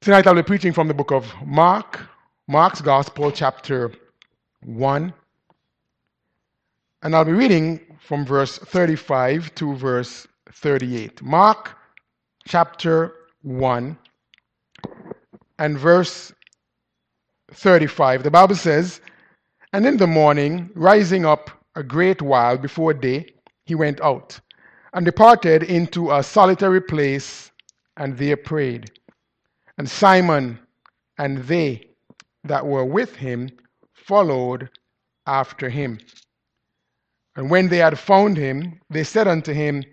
Tonight I'll be preaching from the book of Mark, Mark's Gospel, chapter 1. And I'll be reading from verse 35 to verse 38. Mark chapter 1 and verse 35. The Bible says, And in the morning, rising up a great while before day, he went out and departed into a solitary place and there prayed. And Simon and they that were with him followed after him. And when they had found him, they said unto him,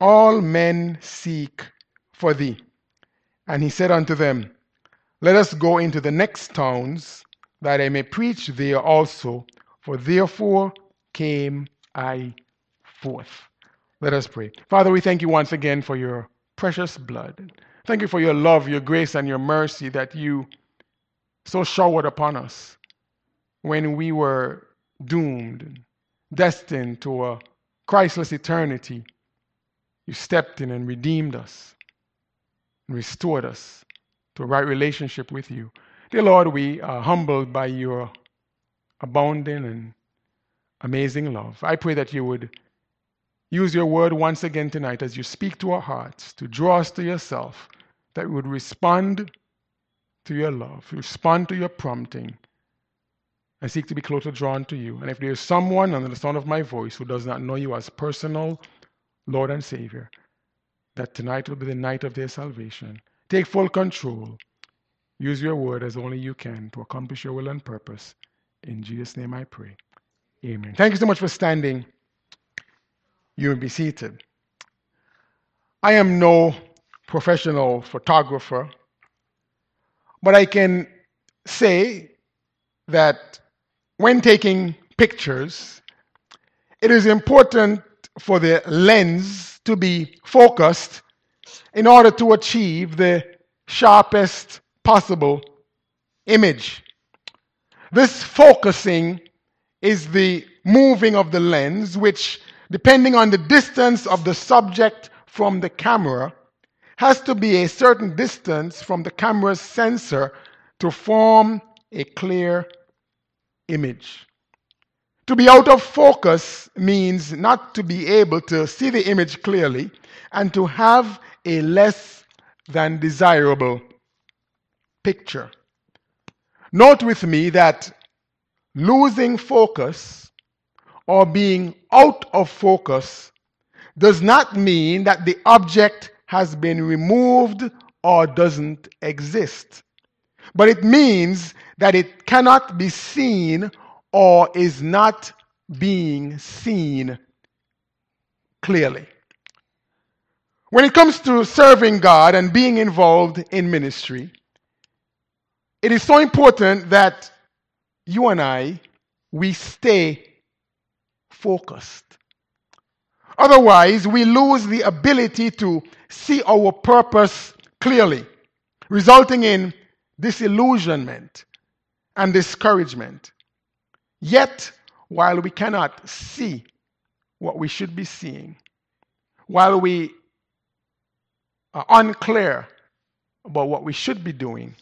All men seek for thee. And he said unto them, Let us go into the next towns, that I may preach there also, for therefore came I forth. Let us pray. Father, we thank you once again for your precious blood. Thank you for your love, your grace, and your mercy that you so showered upon us when we were doomed, destined to a Christless eternity. You stepped in and redeemed us and restored us to a right relationship with you. Dear Lord, we are humbled by your abounding and amazing love. I pray that you would use your word once again tonight as you speak to our hearts to draw us to yourself, that would respond to your love, respond to your prompting, and seek to be closer drawn to you. And if there is someone under the sound of my voice who does not know you as personal Lord and Savior, that tonight will be the night of their salvation. Take full control. Use your word as only you can to accomplish your will and purpose. In Jesus' name I pray. Amen. Thank you so much for standing. You will be seated. I am no professional photographer, but I can say that when taking pictures, it is important for the lens to be focused in order to achieve the sharpest possible image. This focusing is the moving of the lens, which depending on the distance of the subject from the camera, has to be a certain distance from the camera's sensor to form a clear image. To be out of focus means not to be able to see the image clearly and to have a less than desirable picture. Note with me that losing focus or being out of focus does not mean that the object has been removed or doesn't exist. But it means that it cannot be seen or is not being seen clearly. When it comes to serving God and being involved in ministry, it is so important that you and I, we stay focused. Otherwise, we lose the ability to see our purpose clearly, resulting in disillusionment and discouragement. Yet, while we cannot see what we should be seeing, while we are unclear about what we should be doing,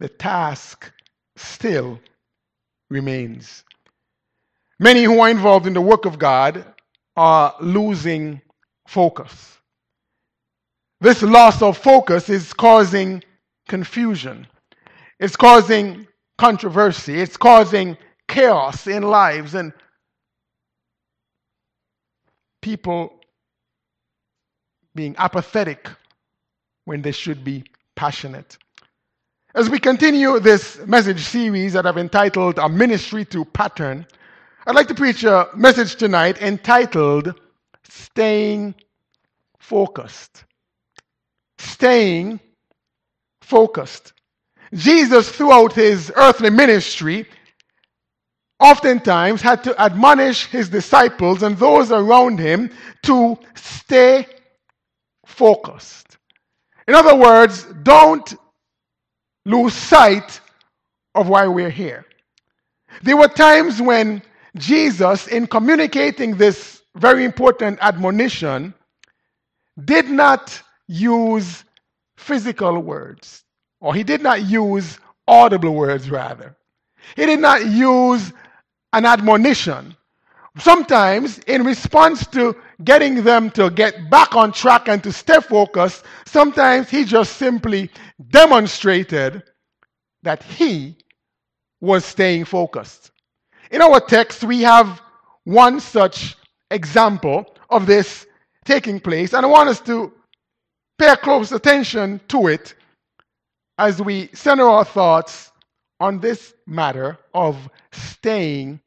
the task still remains. Many who are involved in the work of God are losing focus. This loss of focus is causing confusion. It's causing controversy. It's causing chaos in lives and people being apathetic when they should be passionate. As we continue this message series that I've entitled A Ministry to Pattern, I'd like to preach a message tonight entitled Staying Focused. Staying Focused. Jesus, throughout his earthly ministry, oftentimes had to admonish his disciples and those around him to stay focused. In other words, don't lose sight of why we're here. There were times when Jesus, in communicating this very important admonition, did not use physical words. or he did not use audible words, rather. He did not use an admonition. Sometimes, in response to getting them to get back on track and to stay focused, sometimes he just simply demonstrated that he was staying focused. In our text, we have one such example of this taking place, and I want us to pay close attention to it as we center our thoughts on this matter of staying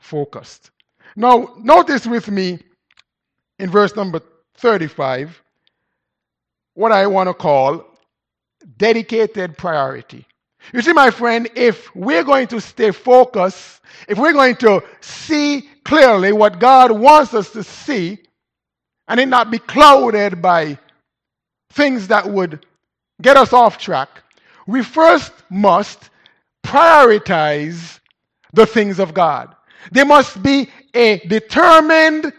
focused. Now, notice with me in verse number 35 what I want to call dedicated priority. You see, my friend, if we're going to stay focused, if we're going to see clearly what God wants us to see, and it not be clouded by things that would get us off track, we first must prioritize the things of God. There must be a determined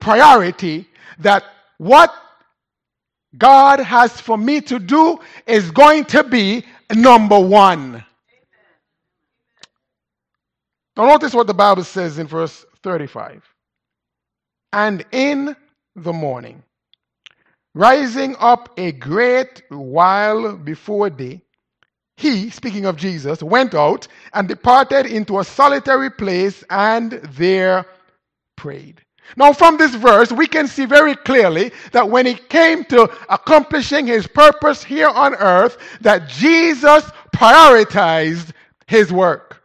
priority that what God has for me to do is going to be number one. Now, notice what the Bible says in verse 35. And in the morning, rising up a great while before day, he, speaking of Jesus, went out and departed into a solitary place and there prayed. Now, from this verse, we can see very clearly that when he came to accomplishing his purpose here on earth, that Jesus prioritized his work.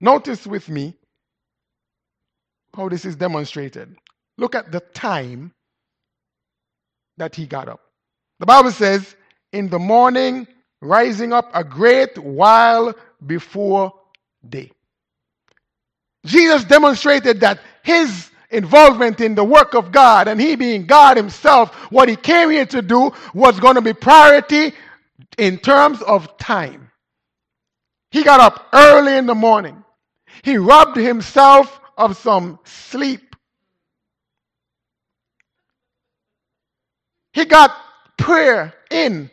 Notice with me how this is demonstrated. Look at the time that he got up. The Bible says, in the morning, rising up a great while before day. Jesus demonstrated that his involvement in the work of God and he being God himself, what he came here to do was going to be priority in terms of time. He got up early in the morning. He robbed himself of some sleep. He got prayer in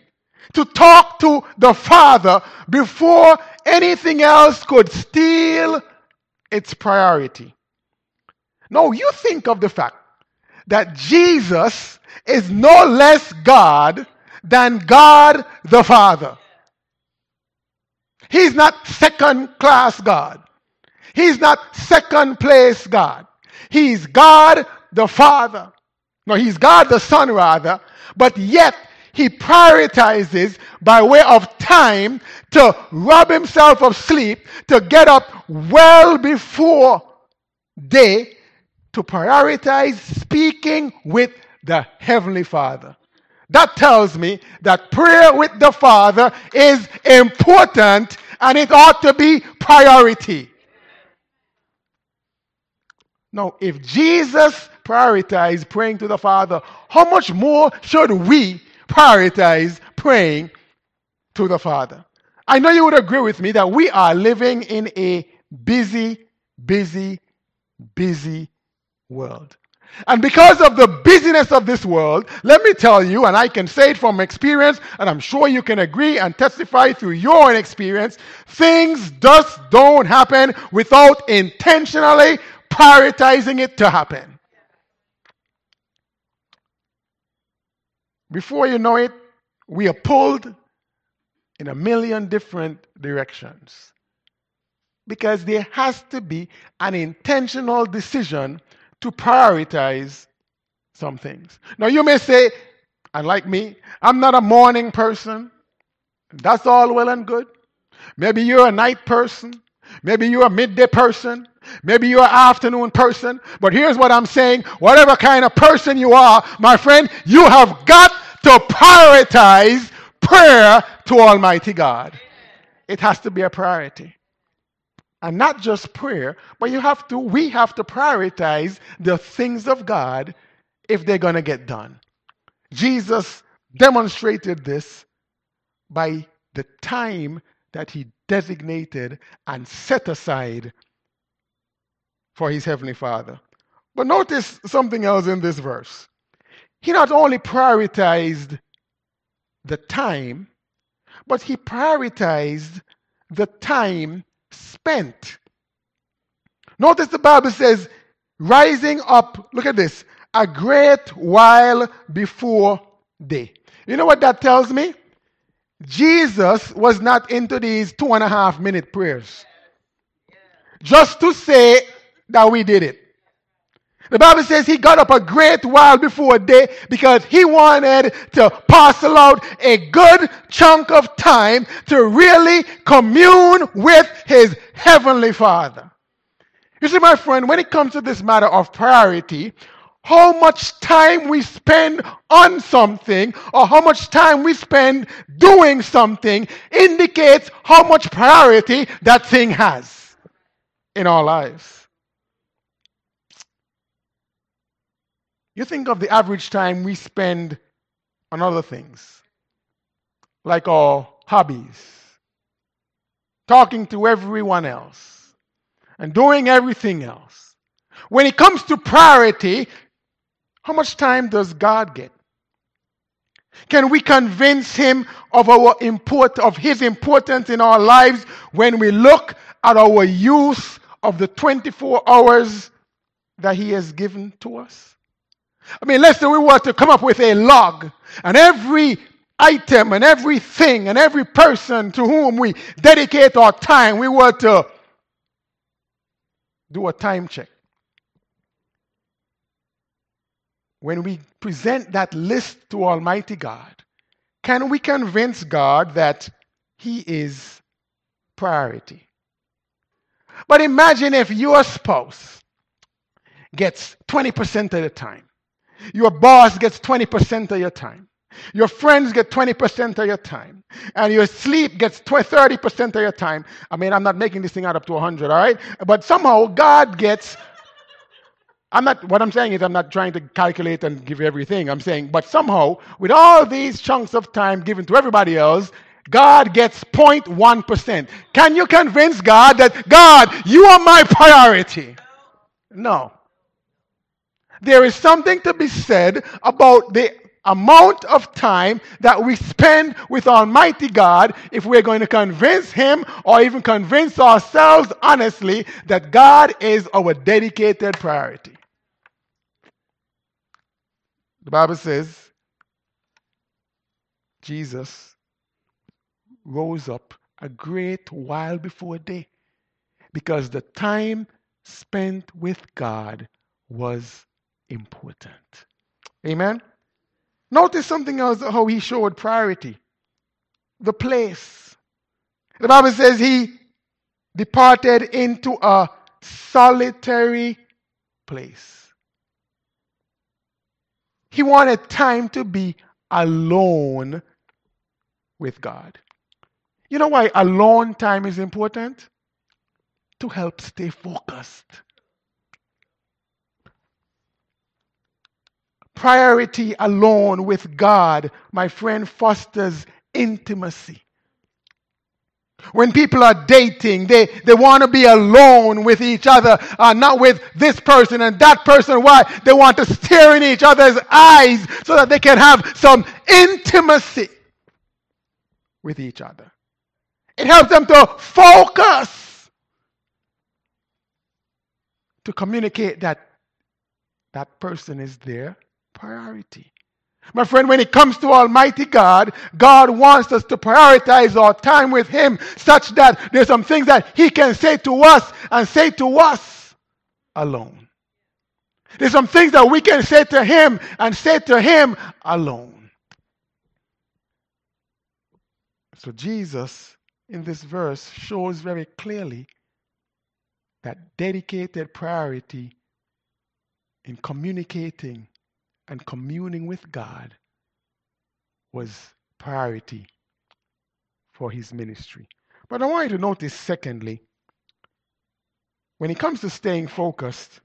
to talk to the Father before anything else could steal its priority. No, you think of the fact that Jesus is no less God than God the Father. He's not second class God. He's not second place God. He's God the Father. No, he's God the Son, rather, but yet he prioritizes by way of time to rob himself of sleep, to get up well before day to prioritize speaking with the Heavenly Father. That tells me that prayer with the Father is important and it ought to be priority. Now, if Jesus prioritized praying to the Father, how much more should we prioritize praying to the Father? I know you would agree with me that we are living in a busy, busy, busy world. And because of the busyness of this world, let me tell you, and I can say it from experience, and I'm sure you can agree and testify through your own experience, things just don't happen without intentionally prioritizing it to happen. Before you know it, we are pulled in a million different directions. Because there has to be an intentional decision to prioritize some things. Now, you may say, unlike me, I'm not a morning person. That's all well and good. Maybe you're a night person. Maybe you're a midday person. Maybe you're an afternoon person. But here's what I'm saying whatever kind of person you are, my friend, you have got to prioritize prayer to Almighty God. It has to be a priority. And not just prayer, but you have to, we have to prioritize the things of God if they're going to get done. Jesus demonstrated this by the time that he designated and set aside for his heavenly Father. But notice something else in this verse. He not only prioritized the time, but he prioritized the time spent. Notice the Bible says, rising up, look at this, a great while before day. You know what that tells me? Jesus was not into these two and a half minute prayers. Just to say that we did it. The Bible says he got up a great while before day because he wanted to parcel out a good chunk of time to really commune with his heavenly Father. You see, my friend, when it comes to this matter of priority, how much time we spend on something or how much time we spend doing something indicates how much priority that thing has in our lives. You think of the average time we spend on other things, like our hobbies, talking to everyone else, and doing everything else. When it comes to priority, how much time does God get? Can we convince him of our import of his importance in our lives when we look at our use of the 24 hours that he has given to us? I mean, let's say we were to come up with a log, and every item and everything and every person to whom we dedicate our time, we were to do a time check. When we present that list to Almighty God, can we convince God that He is priority? But imagine if your spouse gets 20% of the time your boss gets 20% of your time. Your friends get 20% of your time. And your sleep gets 30% of your time. I mean, I'm not making this thing add up to 100, all right? But somehow God gets. I'm not, what I'm saying is, I'm not trying to calculate and give everything. I'm saying, but somehow, with all these chunks of time given to everybody else, God gets 0.1%. Can you convince God that, God, you are my priority? No. There is something to be said about the amount of time that we spend with Almighty God if we're going to convince Him or even convince ourselves honestly that God is our dedicated priority. The Bible says Jesus rose up a great while before day because the time spent with God was important. Amen? Notice something else how he showed priority the place. The Bible says he departed into a solitary place. He wanted time to be alone with God. You know why alone time is important? To help stay focused. Priority alone with God, my friend, fosters intimacy. When people are dating, they, they want to be alone with each other, uh, not with this person and that person. Why? They want to stare in each other's eyes so that they can have some intimacy with each other. It helps them to focus, to communicate that that person is there priority. My friend, when it comes to Almighty God, God wants us to prioritize our time with Him such that there's some things that He can say to us and say to us alone. There's some things that we can say to Him and say to Him alone. So, Jesus in this verse shows very clearly that dedicated priority in communicating and communing with God was priority for his ministry. But I want you to notice, secondly, when it comes to staying focused,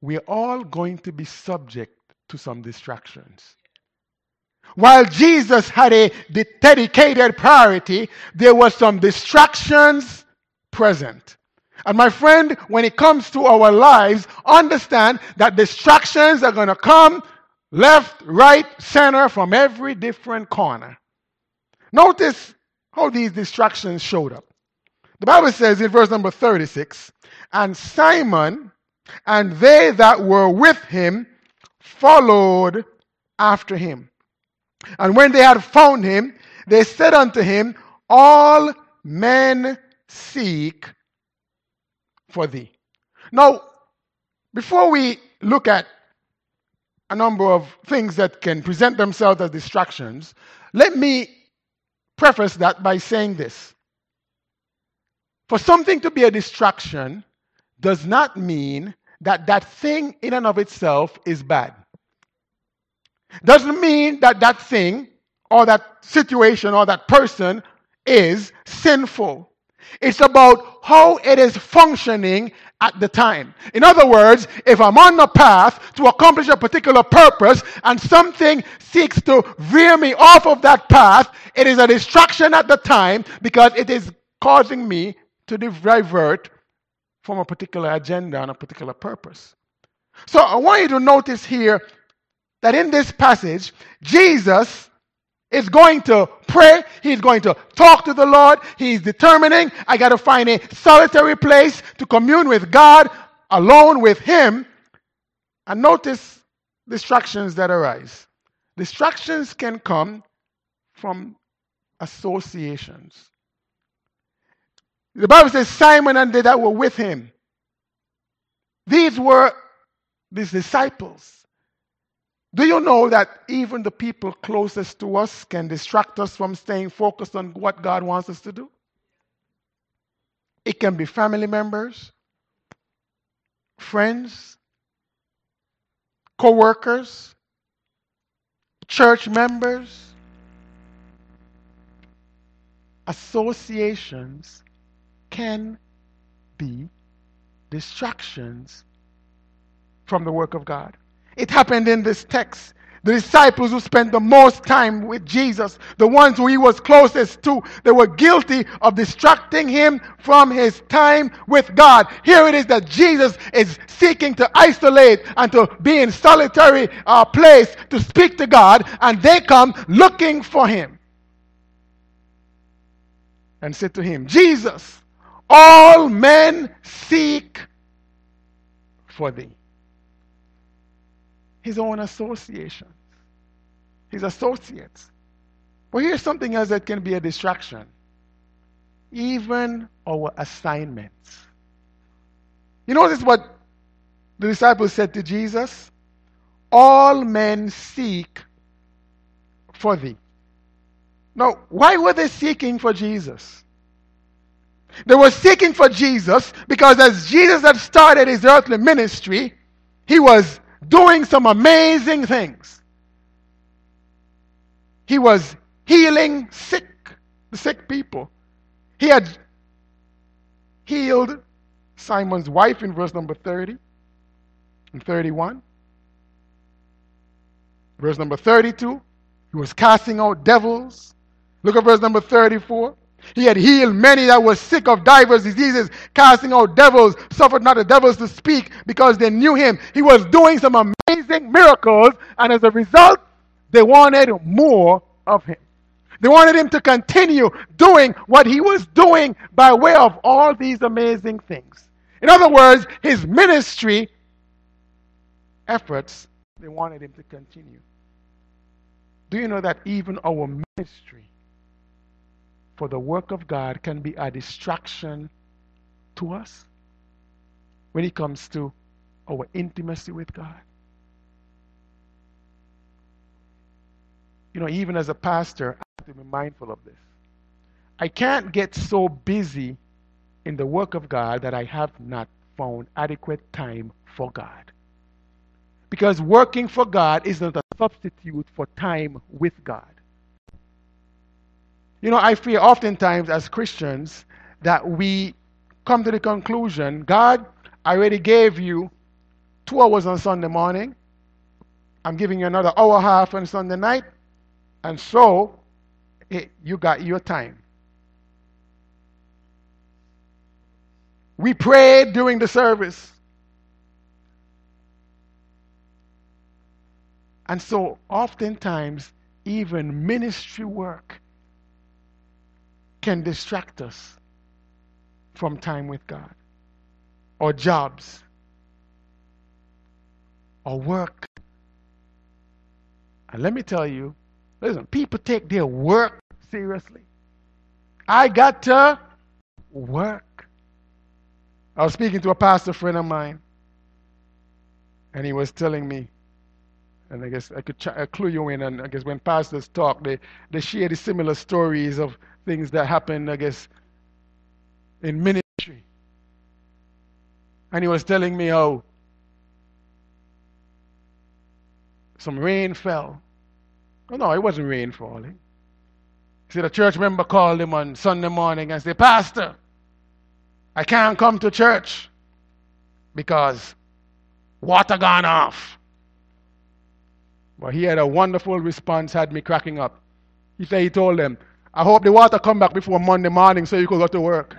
we're all going to be subject to some distractions. While Jesus had a dedicated priority, there were some distractions present. And my friend, when it comes to our lives, understand that distractions are going to come left, right, center, from every different corner. Notice how these distractions showed up. The Bible says in verse number 36 And Simon and they that were with him followed after him. And when they had found him, they said unto him, All men seek for thee. Now, before we look at a number of things that can present themselves as distractions, let me preface that by saying this. For something to be a distraction does not mean that that thing in and of itself is bad. Doesn't mean that that thing or that situation or that person is sinful. It's about how it is functioning at the time. In other words, if I'm on the path to accomplish a particular purpose and something seeks to veer me off of that path, it is a distraction at the time because it is causing me to divert from a particular agenda and a particular purpose. So I want you to notice here that in this passage, Jesus is going to pray. He's going to talk to the Lord. He's determining, I got to find a solitary place to commune with God alone with Him. And notice distractions that arise. Distractions can come from associations. The Bible says Simon and they that were with him. These were these disciples. Do you know that even the people closest to us can distract us from staying focused on what God wants us to do? It can be family members, friends, co workers, church members, associations can be distractions from the work of God. It happened in this text. The disciples who spent the most time with Jesus, the ones who he was closest to, they were guilty of distracting him from his time with God. Here it is that Jesus is seeking to isolate and to be in solitary uh, place to speak to God, and they come looking for him and said to him, Jesus, all men seek for thee. His own associations, his associates. But here's something else that can be a distraction even our assignments. You notice what the disciples said to Jesus? All men seek for thee. Now, why were they seeking for Jesus? They were seeking for Jesus because as Jesus had started his earthly ministry, he was doing some amazing things. He was healing sick, sick people. He had healed Simon's wife in verse number 30 and 31. Verse number 32, he was casting out devils. Look at verse number 34. He had healed many that were sick of divers diseases, casting out devils, suffered not the devils to speak because they knew him. He was doing some amazing miracles, and as a result, they wanted more of him. They wanted him to continue doing what he was doing by way of all these amazing things. In other words, his ministry efforts, they wanted him to continue. Do you know that even our ministry for the work of God can be a distraction to us when it comes to our intimacy with God. You know, even as a pastor, I have to be mindful of this. I can't get so busy in the work of God that I have not found adequate time for God. Because working for God is not a substitute for time with God. You know, I fear oftentimes as Christians that we come to the conclusion God, I already gave you two hours on Sunday morning. I'm giving you another hour half on Sunday night. And so, it, you got your time. We prayed during the service. And so, oftentimes, even ministry work can distract us from time with God, or jobs, or work. And let me tell you, listen, people take their work seriously. I got to work. I was speaking to a pastor friend of mine, and he was telling me, and I guess I could ch- clue you in, and I guess when pastors talk, they, they share the similar stories of things that happen, I guess, in ministry. And he was telling me how some rain fell. Oh, no, it wasn't rain falling. See, the church member called him on Sunday morning and said, Pastor, I can't come to church because water gone off. Well, he had a wonderful response, had me cracking up. He said he told them, I hope the water come back before Monday morning so you could go to work.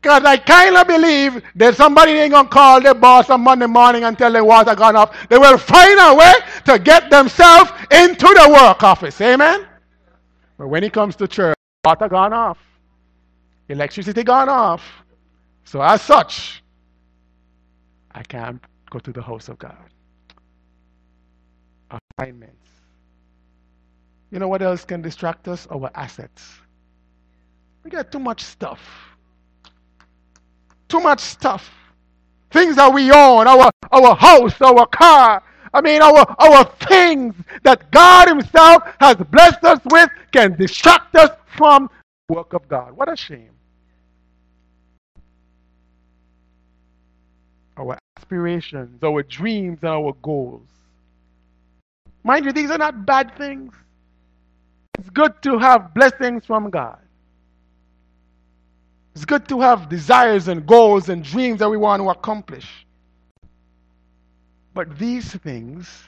Because I kind of believe that somebody ain't going to call their boss on Monday morning and tell them water gone off. They will find a way to get themselves into the work office. Amen? But when it comes to church, water gone off, electricity gone off. So as such, I can't go to the house of God. Assignments. You know what else can distract us? Our assets. We got too much stuff. Too much stuff. Things that we own, our, our house, our car, I mean, our, our things that God Himself has blessed us with can distract us from the work of God. What a shame. Our aspirations, our dreams, and our goals. Mind you, these are not bad things. It's good to have blessings from God. It's good to have desires and goals and dreams that we want to accomplish. But these things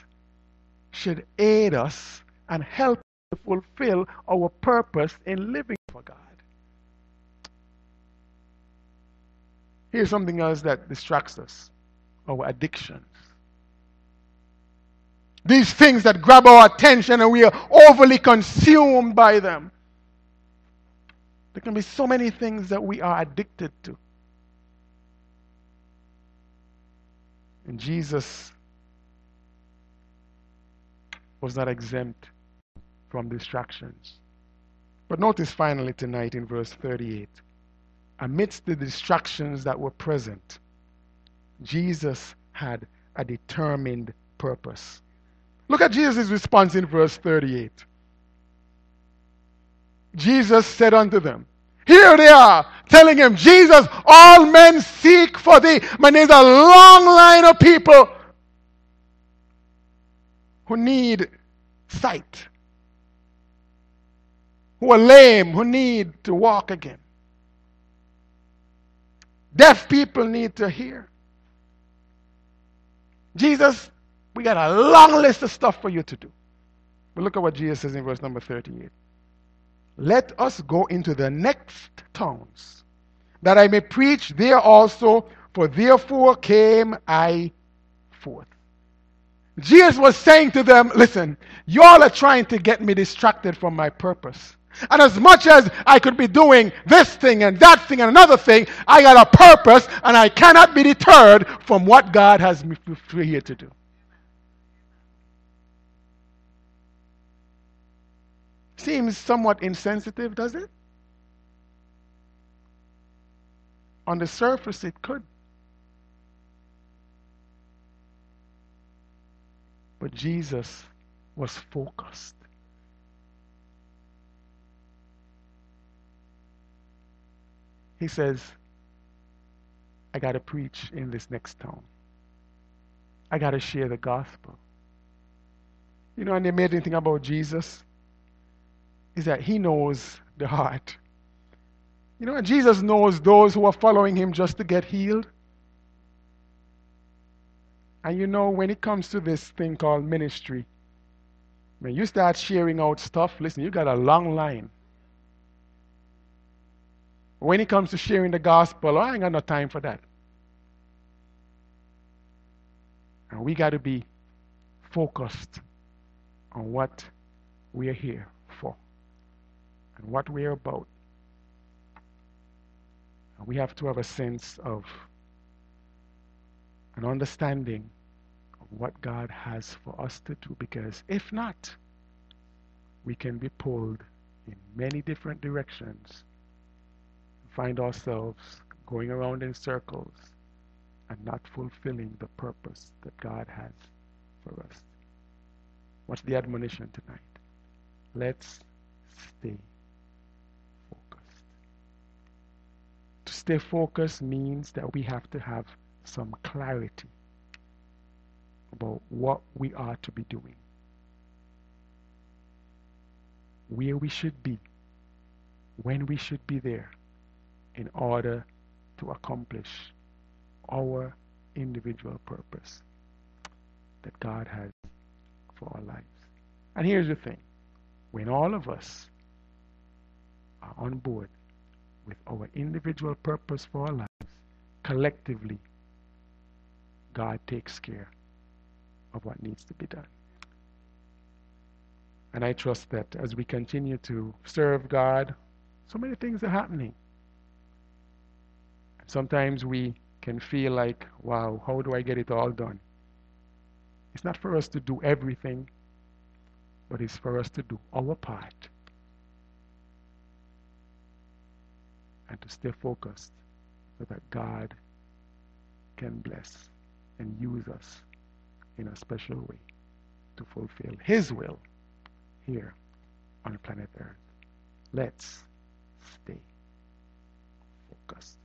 should aid us and help to fulfill our purpose in living for God. Here's something else that distracts us our addictions. These things that grab our attention and we are overly consumed by them. There can be so many things that we are addicted to. And Jesus was not exempt from distractions. But notice finally tonight in verse 38 amidst the distractions that were present, Jesus had a determined purpose. Look at Jesus' response in verse 38. Jesus said unto them, Here they are, telling him, Jesus, all men seek for thee. Man, there's a long line of people who need sight, who are lame, who need to walk again. Deaf people need to hear. Jesus, we got a long list of stuff for you to do. But look at what Jesus says in verse number 38. Let us go into the next towns, that I may preach there also, for therefore came I forth. Jesus was saying to them, Listen, y'all are trying to get me distracted from my purpose. And as much as I could be doing this thing and that thing and another thing, I got a purpose and I cannot be deterred from what God has me here to do. Seems somewhat insensitive, does it? On the surface, it could. But Jesus was focused. He says, I got to preach in this next town. I got to share the gospel. You know, and the amazing thing about Jesus is that he knows the heart. You know, Jesus knows those who are following him just to get healed. And you know, when it comes to this thing called ministry, when you start sharing out stuff, listen, you got a long line. When it comes to sharing the gospel, I ain't got no time for that. And we got to be focused on what we are here and what we are about. And we have to have a sense of an understanding of what God has for us to do because if not, we can be pulled in many different directions, find ourselves going around in circles and not fulfilling the purpose that God has for us. What's the admonition tonight? Let's stay focused. To stay focused means that we have to have some clarity about what we are to be doing, where we should be, when we should be there in order to accomplish our individual purpose that God has for our lives. And here's the thing when all of us are on board with our individual purpose for our lives, collectively, God takes care of what needs to be done. And I trust that as we continue to serve God, so many things are happening. Sometimes we can feel like, wow, how do I get it all done? It's not for us to do everything, but it's for us to do our part and to stay focused so that God can bless and use us in a special way to fulfill His will here on planet Earth. Let's stay focused.